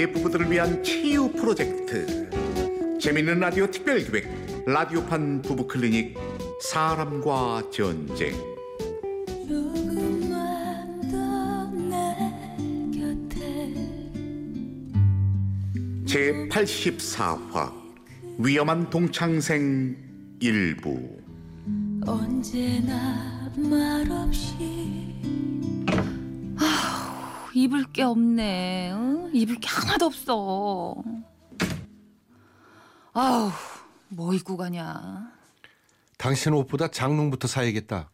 미래 부부들을 위한 치유 프로젝트. 재밌는 라디오 특별기획 라디오판 부부 클리닉 사람과 전쟁. 조금만 더내 곁에 제 84화 위험한 동창생 일부. 언제나 말없이 입을 게 없네. 응? 입을 게 하나도 없어. 아우, 뭐 입고 가냐. 당신 옷보다 장롱부터 사야겠다.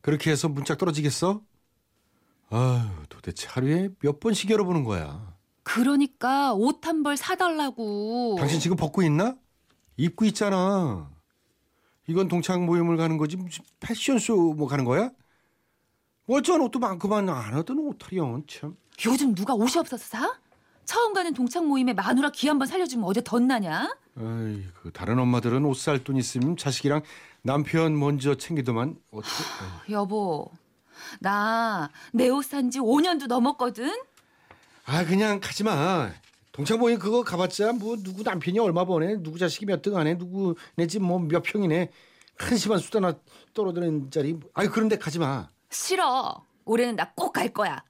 그렇게 해서 문짝 떨어지겠어? 아유, 도대체 하루에 몇 번씩 열어보는 거야. 그러니까 옷 한 벌 사달라고. 당신 지금 벗고 있나? 입고 있잖아. 이건 동창 모임을 가는 거지 무슨 패션쇼 뭐 가는 거야? 멀쩡한 옷도 많구만 안 하던 옷하련 참. 요즘 누가 옷이 없어서 사? 처음 가는 동창 모임에 마누라 기한번 살려주면 어제 덧나냐? 아이, 그 다른 엄마들은 옷 살 돈 있으면 자식이랑 남편 먼저 챙기더만 어떻게? 여보, 나 내 옷 산지 5년도 넘었거든? 아 그냥 가지 마. 동창 모임 그거 가봤자 뭐 누구 남편이 얼마 버네, 누구 자식이 몇 등 안해, 누구 내 집 뭐 몇 평이네. 한심한 수다나 떨어드는 자리. 아이 그런데 가지 마. 싫어. 올해는 나 꼭 갈 거야.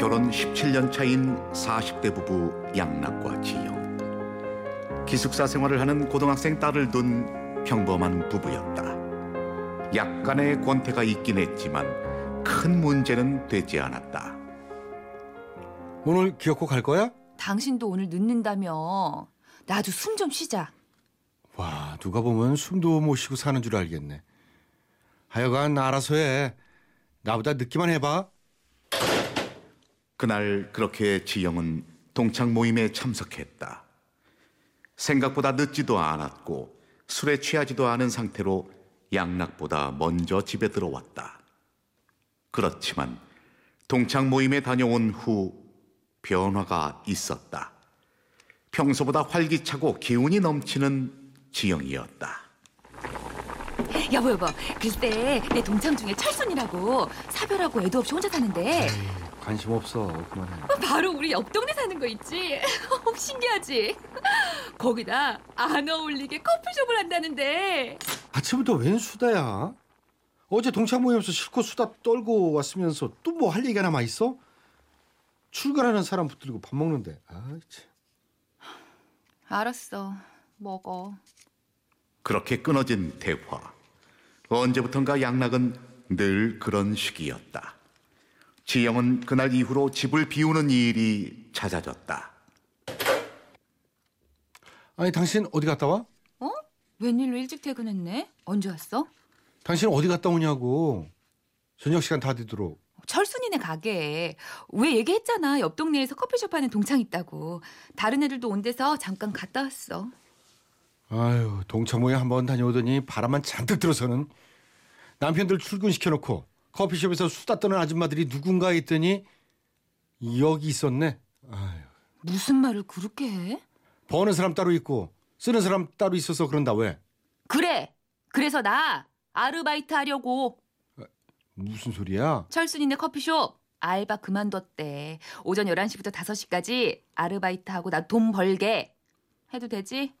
결혼 17년 차인 40대 부부 양락과 지영 기숙사 생활을 하는 고등학생 딸을 둔 평범한 부부였다 약간의 권태가 있긴 했지만 큰 문제는 되지 않았다 오늘 기어코 갈 거야? 당신도 오늘 늦는다며. 나도 숨 좀 쉬자. 와 누가 보면 숨도 못 쉬고 사는 줄 알겠네. 하여간 알아서 해. 나보다 늦기만 해봐. 그날 그렇게 지영은 동창 모임에 참석했다. 생각보다 늦지도 않았고 술에 취하지도 않은 상태로 양락보다 먼저 집에 들어왔다. 그렇지만 동창 모임에 다녀온 후 변화가 있었다. 평소보다 활기차고 기운이 넘치는 지영이었다. 여보 여보 글쎄 내 동창 중에 철순이라고 사별하고 애도 없이 혼자 사는데 관심 없어. 그만해. 바로 우리 옆 동네 사는 거 있지 신기하지 거기다 안 어울리게 커피숍을 한다는데 아침부터 웬 수다야? 어제 동창 모임에서 실컷 수다 떨고 왔으면서 또 뭐 할 얘기가 남아 있어? 출근하는 사람 붙들고 밥 먹는데. 아, 참. 알았어 먹어 그렇게 끊어진 대화. 언제부턴가 양락은 늘 그런 식이었다. 지영은 그날 이후로 집을 비우는 일이 잦아졌다. 아니 당신 어디 갔다 와? 어? 웬일로 일찍 퇴근했네 언제 왔어? 당신 어디 갔다 오냐고. 저녁 시간 다 되도록. 철순이네 가게에 왜 얘기했잖아 옆 동네에서 커피숍 하는 동창 있다고 다른 애들도 온 데서 잠깐 갔다 왔어 아유 동창 모임 한번 다녀오더니 바람만 잔뜩 들어서는 남편들 출근시켜놓고 커피숍에서 수다 떠는 아줌마들이 누군가 했더니 여기 있었네. 아유, 무슨 말을 그렇게 해? 버는 사람 따로 있고 쓰는 사람 따로 있어서 그런다 왜? 그래 그래서 나 아르바이트 하려고 무슨 소리야? 철순이네 커피숍 알바 그만뒀대 오전 11시부터 5시까지 아르바이트하고 나 돈 벌게 해도 되지?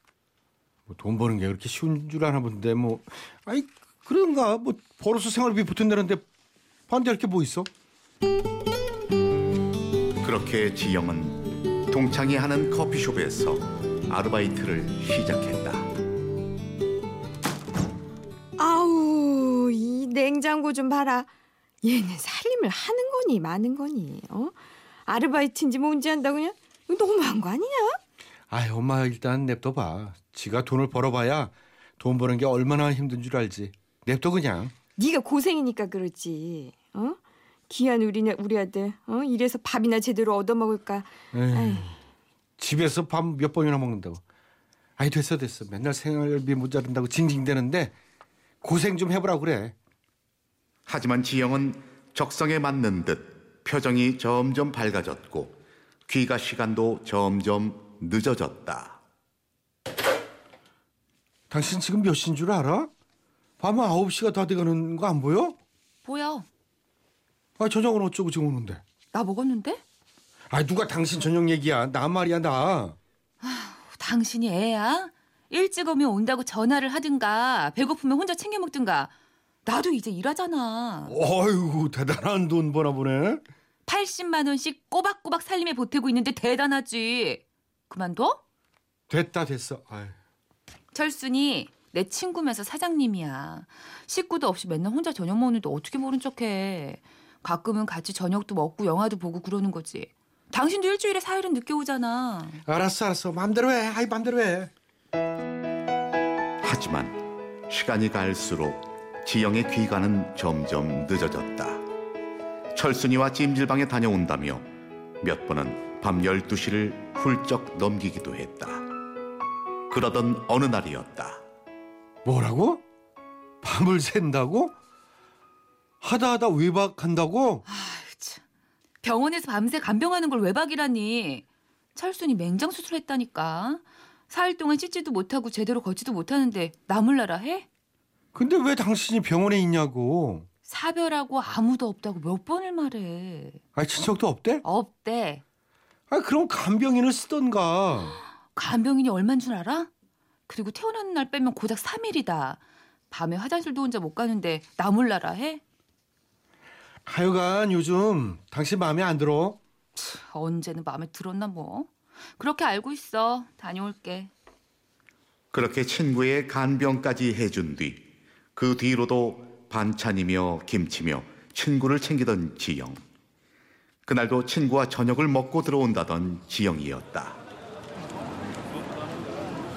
뭐 돈 버는 게 그렇게 쉬운 줄 아나 본데 뭐 아이 그런가 뭐 벌어서 생활비 붙은다는데 반대할 게 뭐 있어? 그렇게 지영은 동창이 하는 커피숍에서 아르바이트를 시작했다. 아우 이 냉장고 좀 봐라. 얘는 살림을 하는 거니 마는 거니 어? 아르바이트인지 뭔지 한다고 그냥 너무한 거 아니냐? 아이 엄마 일단 냅둬봐. 지가 돈을 벌어봐야 돈 버는 게 얼마나 힘든 줄 알지. 냅둬 그냥. 네가 고생이니까 그렇지. 어? 귀한 우리 우리 아들 어? 이래서 밥이나 제대로 얻어 먹을까? 에이, 집에서 밥 몇 번이나 먹는다고. 아이 됐어 됐어. 맨날 생활비 모자른다고 징징대는데 고생 좀 해보라고 그래. 하지만 지영은 적성에 맞는 듯 표정이 점점 밝아졌고 귀가 시간도 점점 늦어졌다. 당신 지금 몇 시인 줄 알아? 밤 9시가 다 돼가는 거 안 보여? 보여 아 저녁은 어쩌고 지금 오는데? 나 먹었는데? 아 누가 당신 저녁 얘기야? 나 말이야 나. 당신이 애야? 일찍 오면 온다고 전화를 하든가 배고프면 혼자 챙겨 먹든가. 나도 이제 일하잖아. 어이구 대단한 돈 버나 보네. 80만 원씩 꼬박꼬박 살림에 보태고 있는데 대단하지. 그만둬? 됐다 됐어. 아유. 철순이 내 친구면서 사장님이야. 식구도 없이 맨날 혼자 저녁 먹는데 어떻게 모른 척해. 가끔은 같이 저녁도 먹고 영화도 보고 그러는 거지. 당신도 일주일에 사일은 늦게 오잖아. 알았어 알았어 맘대로 해. 아이 맘대로 해. 하지만 시간이 갈수록 지영의 귀가는 점점 늦어졌다. 철순이와 찜질방에 다녀온다며 몇 번은 밤 12시를 훌쩍 넘기기도 했다. 그러던 어느 날이었다. 뭐라고? 밤을 샌다고? 하다 하다 외박한다고? 참. 병원에서 밤새 간병하는 걸 외박이라니. 철순이 맹장 수술했다니까. 사일 동안 씻지도 못하고 제대로 걷지도 못하는데 나몰라라 해? 근데 왜 당신이 병원에 있냐고? 사별하고 아무도 없다고 몇 번을 말해. 아 친척도 없대? 없대. 아 그럼 간병인을 쓰던가. 간병인이 얼만 줄 알아? 그리고 태어나는 날 빼면 고작 3일이다. 밤에 화장실도 혼자 못 가는데 나 몰라라 해? 하여간 요즘 당신 마음에 안 들어. 언제는 마음에 들었나 뭐. 그렇게 알고 있어. 다녀올게. 그렇게 친구의 간병까지 해준 뒤 그 뒤로도 반찬이며 김치며 친구를 챙기던 지영. 그날도 친구와 저녁을 먹고 들어온다던 지영이었다.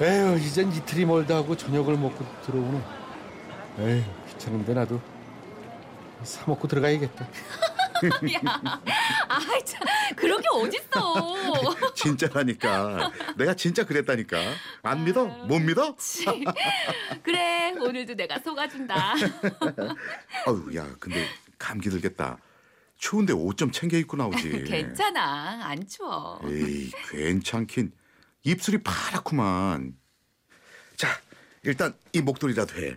에휴 이젠 이틀이 멀다 하고 저녁을 먹고 들어오네. 에휴 귀찮은데 나도 사 먹고 들어가야겠다. 아이 참 그런 게 어딨어. 진짜라니까. 내가 진짜 그랬다니까. 안 믿어? 못 믿어? 그래 오늘도 내가 속아준다. 아유, 야, 근데 감기 들겠다. 추운데 옷 좀 챙겨 입고 나오지. 괜찮아 안 추워. 에이, 괜찮긴. 입술이 파랗구만. 자, 일단 이 목도리라도 해.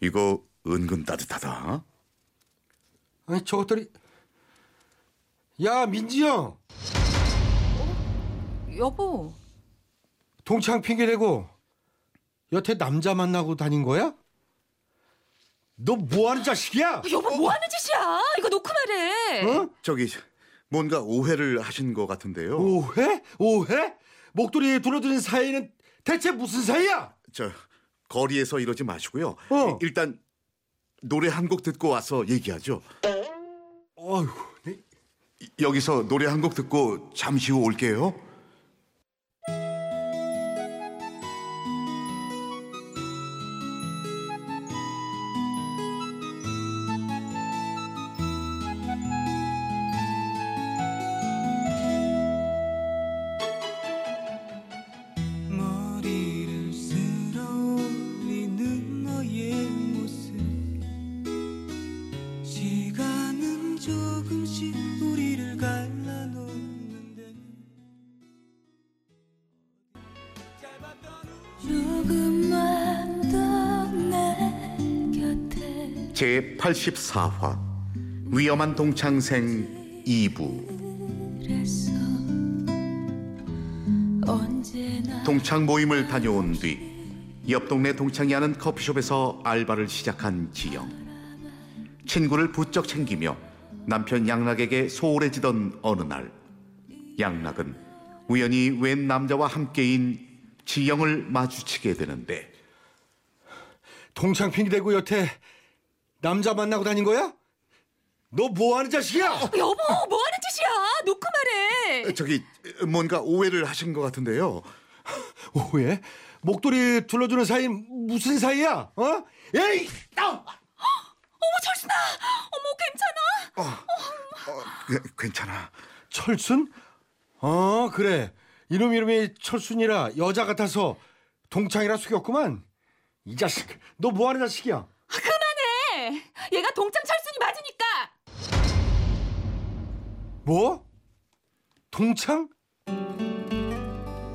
이거 은근 따뜻하다. 아니 저것들이 야 민지 형 여보 동창 핑계 대고 여태 남자 만나고 다닌 거야? 너 뭐하는 자식이야? 여보 뭐 하는 짓이야? 이거 놓고 말해. 어? 저기 뭔가 오해를 하신 것 같은데요. 오해? 오해? 목도리에 둘러드는 사이는 대체 무슨 사이야? 저 거리에서 이러지 마시고요. 어. 일단 노래 한 곡 듣고 와서 얘기하죠. 어휴, 네. 여기서 노래 한 곡 듣고 잠시 후 올게요. 제 84화 위험한 동창생 2부 그랬어 언제나 동창 모임을 다녀온 뒤 옆 동네 동창이 하는 커피숍에서 알바를 시작한 지영. 친구를 부쩍 챙기며 남편 양락에게 소홀해지던 어느 날 양락은 우연히 웬 남자와 함께인 지영을 마주치게 되는데 동창 핑계 대고 여태 남자 만나고 다닌 거야? 너 뭐하는 자식이야? 여보 뭐 하는 짓이야? 놓고 말해. 저기 뭔가 오해를 하신 것 같은데요. 오해? 목도리 둘러주는 사이 무슨 사이야? 어? 에이! 어머 철순아. 어머 괜찮아? 어, 그- 괜찮아. 철순? 어 그래 이놈 이름이 철순이라 여자 같아서 동창이라 속였구만 이 자식 너 뭐하는 자식이야? 그만해. 얘가 동창 철순이 맞으니까. 뭐? 동창?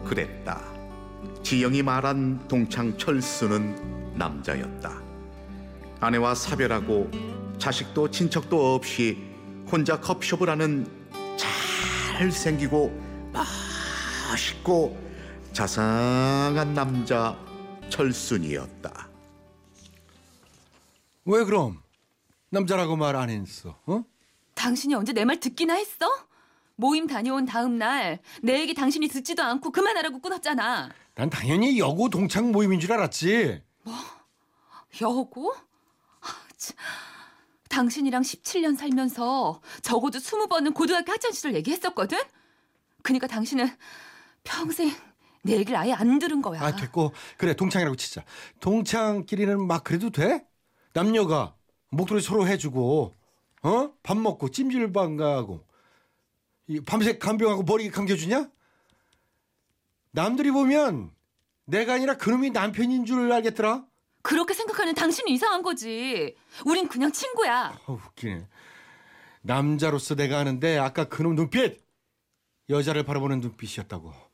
그랬다. 지영이 말한 동창 철수는 남자였다. 아내와 사별하고 자식도 친척도 없이 혼자 커피숍을 하는 잘생기고 맛있고 자상한 남자 철순이었다. 왜 그럼 남자라고 말 안 했어? 어? 당신이 언제 내 말 듣기나 했어? 모임 다녀온 다음 날 내 얘기 당신이 듣지도 않고 그만하라고 끊었잖아. 난 당연히 여고 동창 모임인 줄 알았지. 여고? 아, 참. 당신이랑 17년 살면서 적어도 20번은 고등학교 학창 시절 얘기했었거든? 그러니까 당신은 평생 내 얘기를 아예 안 들은 거야. 아 됐고 그래 동창이라고 치자. 동창끼리는 막 그래도 돼? 남녀가 목도리 서로 해주고 어? 밥 먹고 찜질방 가고 이 밤새 간병하고 머리 감겨주냐? 남들이 보면 내가 아니라 그놈이 남편인 줄 알겠더라. 그렇게 생각하는 당신이 이상한 거지. 우린 그냥 친구야. 어, 웃기네. 남자로서 내가 아는데 아까 그놈 눈빛 여자를 바라보는 눈빛이었다고.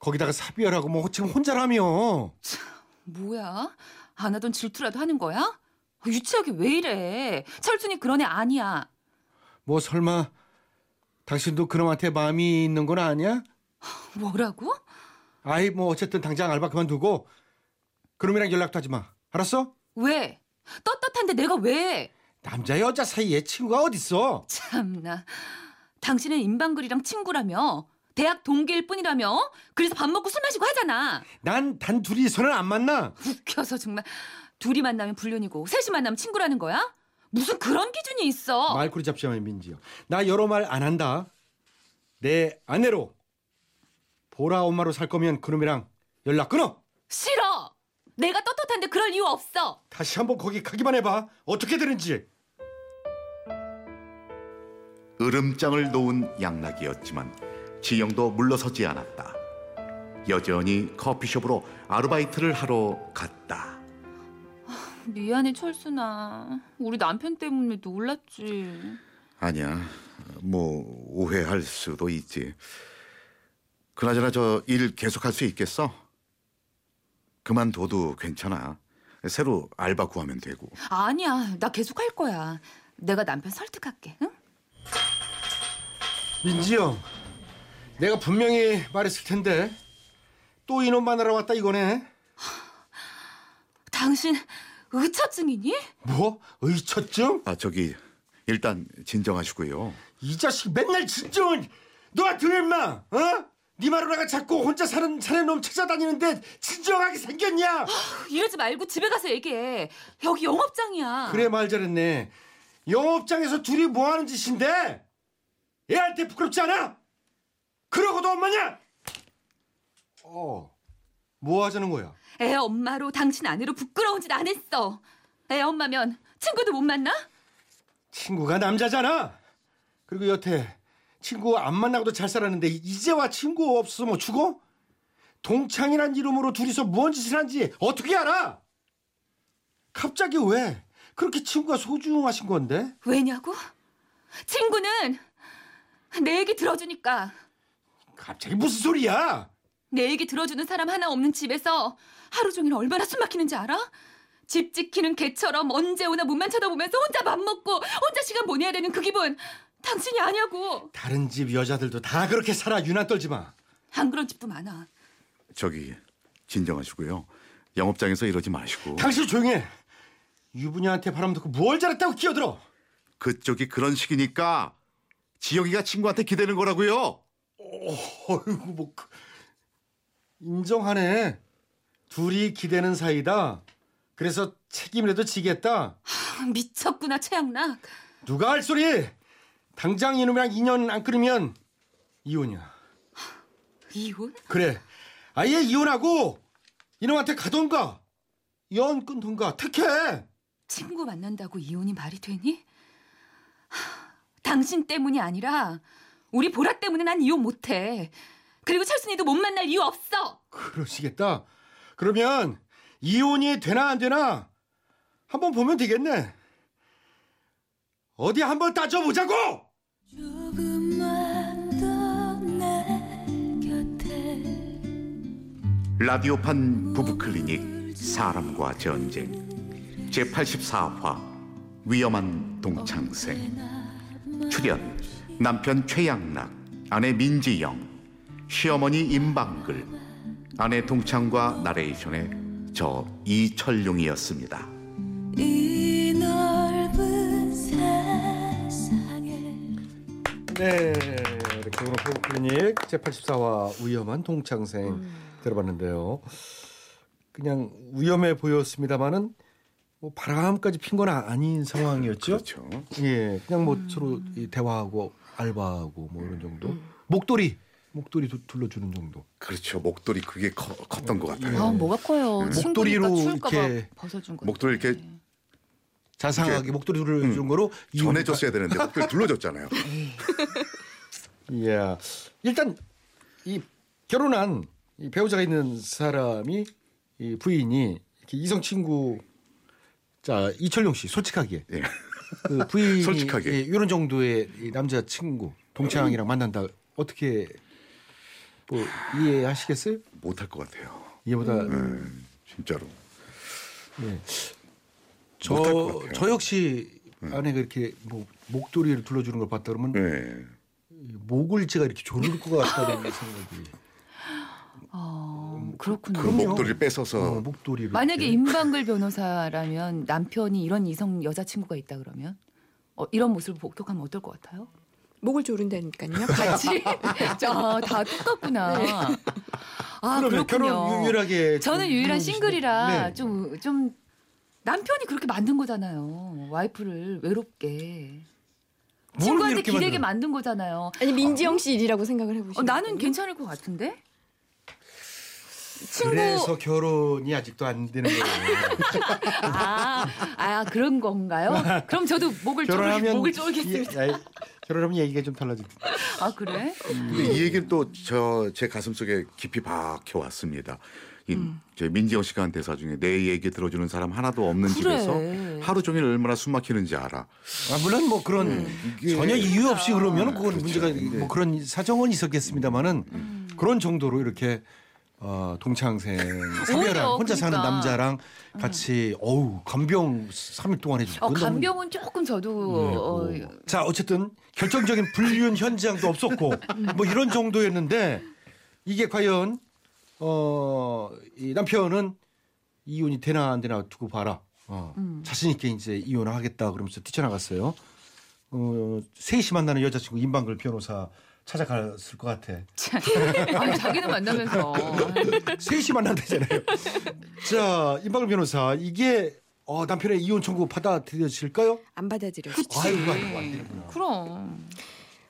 거기다가 사비열하고 뭐 지금 혼자라며. 뭐야? 안 하던 질투라도 하는 거야? 유치하게 왜 이래? 철순이 그런 애 아니야. 뭐 설마 당신도 그놈한테 마음이 있는 건 아니야? 뭐라고? 아이 뭐 어쨌든 당장 알바 그만두고 그놈이랑 연락도 하지 마. 알았어? 왜? 떳떳한데 내가 왜? 남자 여자 사이에 친구가 어딨어? 참나. 당신은 임방글이랑 친구라며? 대학 동기일 뿐이라며? 그래서 밥 먹고 술 마시고 하잖아. 난 단 둘이서는 안 만나. 웃겨서 정말. 둘이 만나면 불륜이고 셋이 만나면 친구라는 거야? 무슨 그런 기준이 있어? 말꼬리 잡지 마 민지요. 나 여러 말 안 한다. 내 아내로 보라 엄마로 살 거면 그놈이랑 연락 끊어. 싫어. 내가 떳떳한데 그럴 이유 없어. 다시 한번 거기 가기만 해봐. 어떻게 되는지. 으름장을 놓은 양락이었지만 지영도 물러서지 않았다. 여전히 커피숍으로 아르바이트를 하러 갔다. 미안해 철순아. 우리 남편 때문에 놀랐지. 아니야, 뭐 오해할 수도 있지. 그나저나 저 일 계속할 수 있겠어? 그만둬도 괜찮아. 새로 알바 구하면 되고. 아니야. 나 계속 할 거야. 내가 남편 설득할게. 응? 민지 형, 내가 분명히 말했을 텐데 또 이놈 만나러 왔다 이거네. 당신 의처증이니? 뭐? 의처증? 아 저기 일단 진정하시고요. 이 자식 맨날 진정을 너가 들어 임마 어? 네 마누라가 자꾸 혼자 사는 사는 놈 찾아다니는데 진정하게 생겼냐? 이러지 말고 집에 가서 얘기해. 여기 영업장이야. 그래 말 잘했네. 영업장에서 둘이 뭐 하는 짓인데? 애한테 부끄럽지 않아? 그러고도 엄마냐? 어, 뭐 하자는 거야? 애 엄마로 당신 아내로 부끄러운 짓 안 했어. 애 엄마면 친구도 못 만나? 친구가 남자잖아. 그리고 여태 친구 안 만나고도 잘 살았는데 이제 와 친구 없어서 뭐 죽어? 동창이란 이름으로 둘이서 무언 짓을 한지 어떻게 알아? 갑자기 왜 그렇게 친구가 소중하신 건데? 왜냐고? 친구는 내 얘기 들어주니까. 갑자기 무슨 소리야? 내 얘기 들어주는 사람 하나 없는 집에서 하루 종일 얼마나 숨 막히는지 알아? 집 지키는 개처럼 언제 오나 문만 쳐다보면서 혼자 밥 먹고 혼자 시간 보내야 되는 그 기분 당신이 아냐고 다른 집 여자들도 다 그렇게 살아 유난 떨지 마. 안 그런 집도 많아 저기 진정하시고요. 영업장에서 이러지 마시고 당신 조용해. 유부녀한테 바람 듣고 뭘 잘했다고 끼어들어? 그쪽이 그런 식이니까 지영이가 친구한테 기대는 거라고요. 어이구 뭐 그- 인정하네. 둘이 기대는 사이다. 그래서 책임이라도 지겠다. 아, 미쳤구나 최양락 누가 할 소리? 당장 이놈이랑 인연 안 끊으면 이혼이야. 이혼? 그래. 아예 이혼하고 이놈한테 가던가 연 끊던가 택해. 친구 만난다고 이혼이 말이 되니? 하, 당신 때문이 아니라 우리 보라 때문에 난 이혼 못해 그리고 철순이도 못 만날 이유 없어 그러시겠다. 그러면 이혼이 되나 안 되나 한번 보면 되겠네. 어디 한번 따져보자고. 조금만 더내 곁에 라디오판 부부클리닉 사람과 전쟁 제84화 위험한 동창생 출연 남편 최양락 아내 민지영, 시어머니 임방글, 아내 동창과 나레이션의 저 이철용이었습니다. 이 넓은 세상에 네, 이렇게 오늘 포클리닉 제84화 위험한 동창생 음. 들어봤는데요. 그냥 위험해 보였습니다만은 뭐 바람까지 핀 건 아닌 상황이었죠. 그렇죠. 예, 그냥 뭐 음. 서로 이 대화하고 알바하고 뭐 이런 정도. 목도리, 목도리 두- 둘러주는 정도. 그렇죠. 목도리 그게 커- 컸던 것 같아요. 아 뭐가 커요. 네. 목도리로 이렇게 벗어준 거. 목도리 이렇게 자상하게 목도리 둘러주는 거로 이혼- 전해줬어야 되는데 목도리 둘러줬잖아요. 예. 일단 이 결혼한 이 배우자가 있는 사람이 이 부인이 이렇게 이성 친구 자 이철용 씨 솔직하게 예. 그 부인이 솔직하게. 예, 이런 정도의 이 남자 친구 동창이랑 만난다 어떻게 뭐 이해하시겠어요? 못할 것 같아요. 이해보다 네, 진짜로. 예. 못할 것 저, 같아요. 저 역시 아내가 이렇게 뭐 목도리를 둘러주는 걸 봤다 그러면 네. 목을지가 이렇게 조를 것 같다는 생각이. 어, 그렇군요. 그. 목도리를 뺏어서 어, 목도리를 만약에 이렇게. 임방글 변호사라면 남편이 이런 이성 여자친구가 있다 그러면 어, 이런 모습을 복독하면 어떨 것 같아요? 목을 조른다니까요. 같이 저 다 똑같구나. 아 그러면 그렇군요. 결혼 유일하게 저는 좀 유일한 싱글이라 네. 좀좀 남편이 그렇게 만든 거잖아요. 와이프를 외롭게 뭘 친구한테 기대게? 만든 거잖아요. 아니 민지영 씨 일이라고 생각을 해보시면 어, 나는 괜찮을 것 같은데. 친구 그래서 결혼이 아직도 안 되는 거예요. 아, 아 그런 건가요? 그럼 저도 목을 쫄 결혼하면 목을 쫄겠습니다. 이- 아이, 결혼하면 얘기가 좀 달라질 텐데. 아 그래? 근데 이 얘기는 또저 제 가슴 속에 깊이 박혀 왔습니다. 이저 민지영 씨가 한 대사 중에 내 얘기 들어주는 사람 하나도 없는 그래. 집에서 하루 종일 얼마나 숨 막히는지 알아. 아, 물론 뭐 그런 이게- 전혀 이유 없이 그러면 그건 그렇죠. 문제가 근데- 뭐 그런 사정은 있었겠습니다만은 그런 정도로 이렇게 어, 동창생 사별한 혼자 사는 그러니까. 남자랑 같이 어우 간병 3일 동안 해주고 어, 간병은 조금 저도 네, 어, 자 어쨌든 결정적인 불륜 현장도 없었고 뭐 이런 정도였는데 이게 과연 어, 이 남편은 이혼이 되나 안 되나 두고 봐라. 어, 음. 자신 있게 이제 이혼을 하겠다 그러면서 뛰쳐나갔어요. 어, 셋이 만나는 여자친구 임방글 변호사 찾아갔을 것 같아. 아니, 자기는 만나면서 셋이 만난다잖아요. 자, 임방글 변호사 이게 어, 남편의 이혼 청구 받아들여질까요? 안 받아들여. 아이고, 아이고, 안 되는구나. 그럼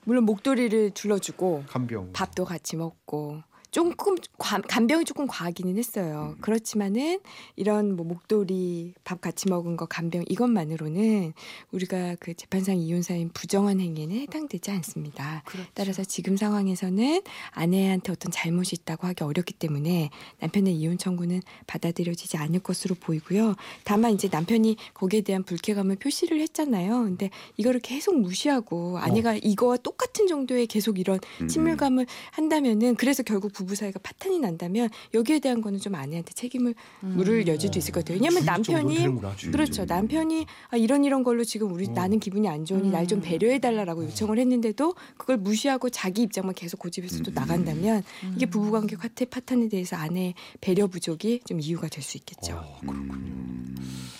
물론 목도리를 둘러주고 간병. 밥도 같이 먹고 조금 관- 간병이 조금 과하기는 했어요. 그렇지만은 이런 뭐 목도리 밥 같이 먹은 거 간병 이것만으로는 우리가 그 재판상 이혼사인 부정한 행위에는 해당되지 않습니다. 그렇죠. 따라서 지금 상황에서는 아내한테 어떤 잘못이 있다고 하기 어렵기 때문에 남편의 이혼 청구는 받아들여지지 않을 것으로 보이고요. 다만 이제 남편이 거기에 대한 불쾌감을 표시를 했잖아요. 근데 이거를 계속 무시하고 아내가 이거와 똑같은 정도의 계속 이런 음. 친밀감을 한다면은 그래서 결국 부부 사이가 파탄이 난다면 여기에 대한 거는 좀 아내한테 책임을 물을 여지도 있을 것 같아요. 왜냐하면 남편이 되는구나. 그렇죠. 남편이 아, 이런 이런 걸로 지금 우리 어. 나는 기분이 안 좋으니 날좀 배려해 달라라고 요청을 했는데도 그걸 무시하고 자기 입장만 계속 고집해서 또 나간다면 이게 부부관계 파탄 파탄에 대해서 아내의 배려 부족이 좀 이유가 될 수 있겠죠. 어,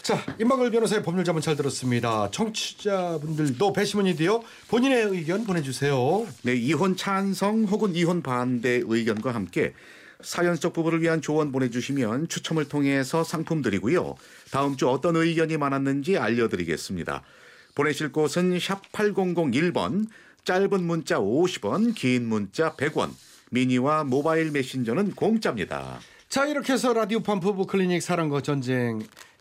자, 임방글 변호사의 법률 자문 잘 들었습니다. 청취자분들도 배심원이 되어 본인의 의견 보내주세요. 네, 이혼 찬성 혹은 이혼 반대 의견과 함께 사연 속 부부를 위한 조언 보내주시면 추첨을 통해서 상품 드리고요. 다음 주 어떤 의견이 많았는지 알려드리겠습니다. 보내실 곳은 샵 8001번, 짧은 문자 50원, 긴 문자 100원, 미니와 모바일 메신저는 공짜입니다. 자, 이렇게 해서 라디오 팜프부 클리닉 사랑과 전쟁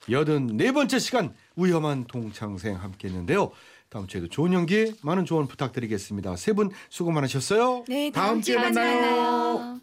여든 네 번째 시간 위험한 동창생 함께 했는데요. 다음 주에도 좋은 연기 많은 조언 부탁드리겠습니다. 세 분 수고 많으셨어요. 네, 다음 주에 만나요. 만나요.